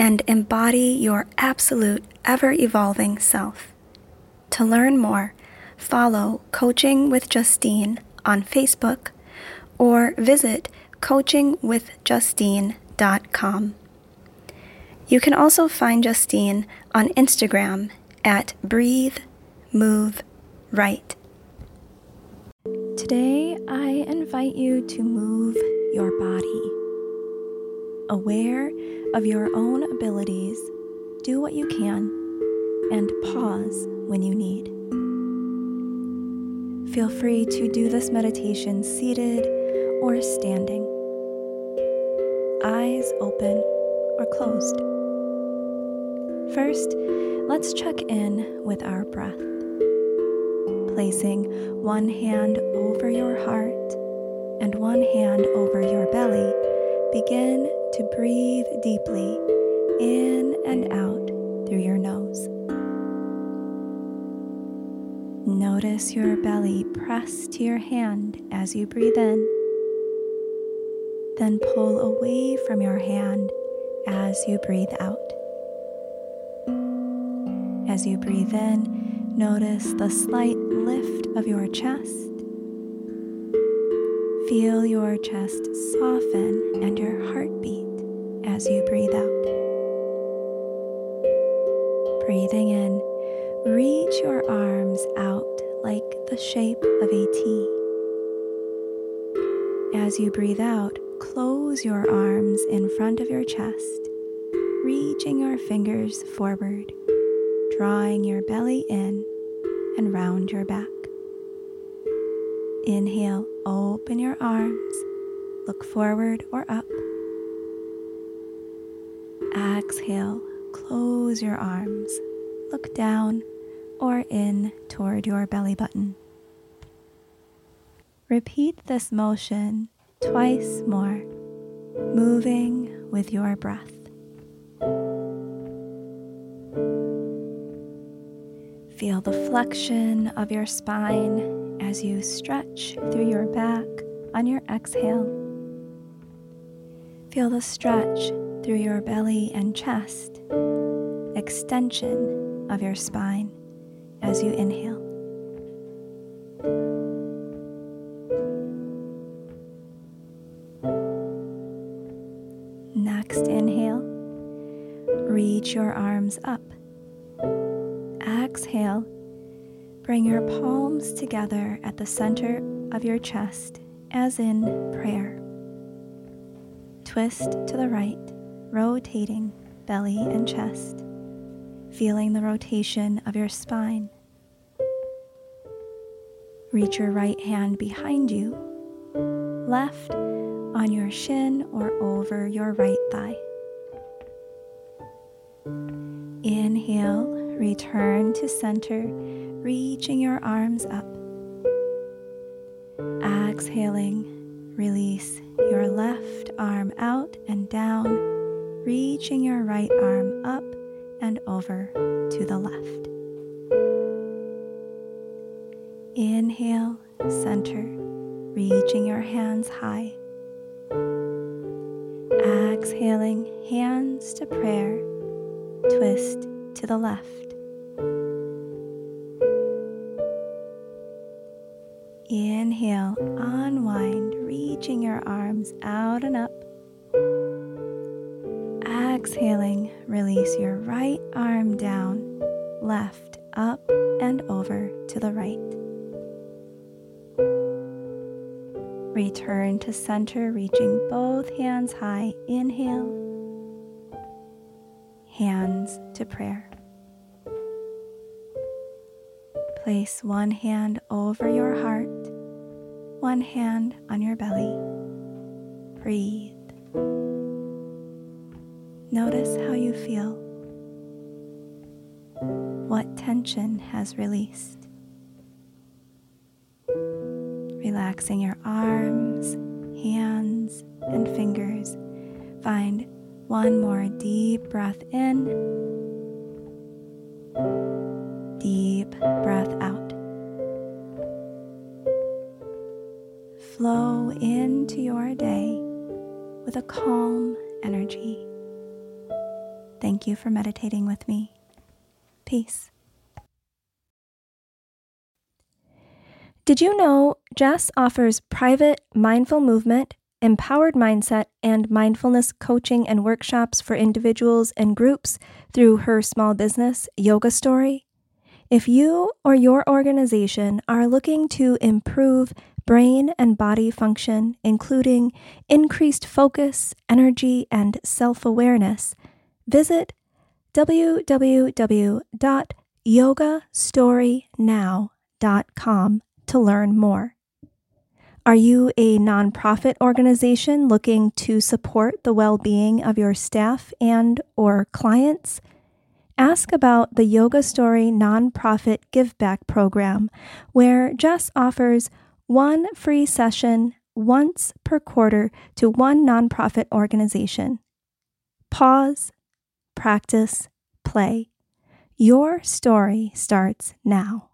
and embody your absolute, ever evolving self. To learn more, follow Coaching with Justine on Facebook or visit coachingwithjustine.com. You can also find Justine on Instagram at Breathe, Move, Right. Today, I invite you to move your body. Aware of your own abilities, do what you can, and pause when you need. Feel free to do this meditation seated or standing, eyes open or closed. First, let's check in with our breath. Placing one hand over your heart and one hand over your belly, begin to breathe deeply in and out through your nose. Notice your belly press to your hand as you breathe in. Then pull away from your hand as you breathe out. As you breathe in, notice the slight lift of your chest Feel your chest soften and your heartbeat as you breathe out. Breathing in, reach your arms out like the shape of a T. As you breathe out, close your arms in front of your chest, reaching your fingers forward, drawing your belly in and round your back. Inhale, open your arms, look forward or up. Exhale, close your arms, look down or in toward your belly button. Repeat this motion twice more, moving with your breath. Feel the flexion of your spine as you stretch through your back on your exhale. Feel the stretch through your belly and chest, extension of your spine as you inhale. Next inhale, reach your arms up. Exhale Bring your palms together at the center of your chest, as in prayer. Twist to the right, rotating belly and chest, feeling the rotation of your spine. Reach your right hand behind you, left on your shin or over your right thigh. Inhale, return to center reaching your arms up. Exhaling, release your left arm out and down, reaching your right arm up and over to the left. Inhale, center, reaching your hands high. Exhaling, hands to prayer, twist to the left. Inhale, unwind, reaching your arms out and up. Exhaling, release your right arm down, left up and over to the right. Return to center, reaching both hands high. Inhale, hands to prayer. Place one hand over your heart, one hand on your belly. Breathe. Notice how you feel. what tension has released. Relaxing your arms, hands, and fingers. Find one more deep breath in, deep breath out. Flow into your day with a calm energy. Thank you for meditating with me. Peace. Did you know Jess offers private mindful movement, empowered mindset, and mindfulness coaching and workshops for individuals and groups through her small business, Yoga Story? If you or your organization are looking to improve brain and body function, including increased focus, energy, and self awareness, visit www.yogastorynow.com to learn more. Are you a nonprofit organization looking to support the well-being of your staff and or clients? Ask about the Yoga Story nonprofit give back program where Jess offers one free session once per quarter to one nonprofit organization. Pause, practice, play. Your story starts now.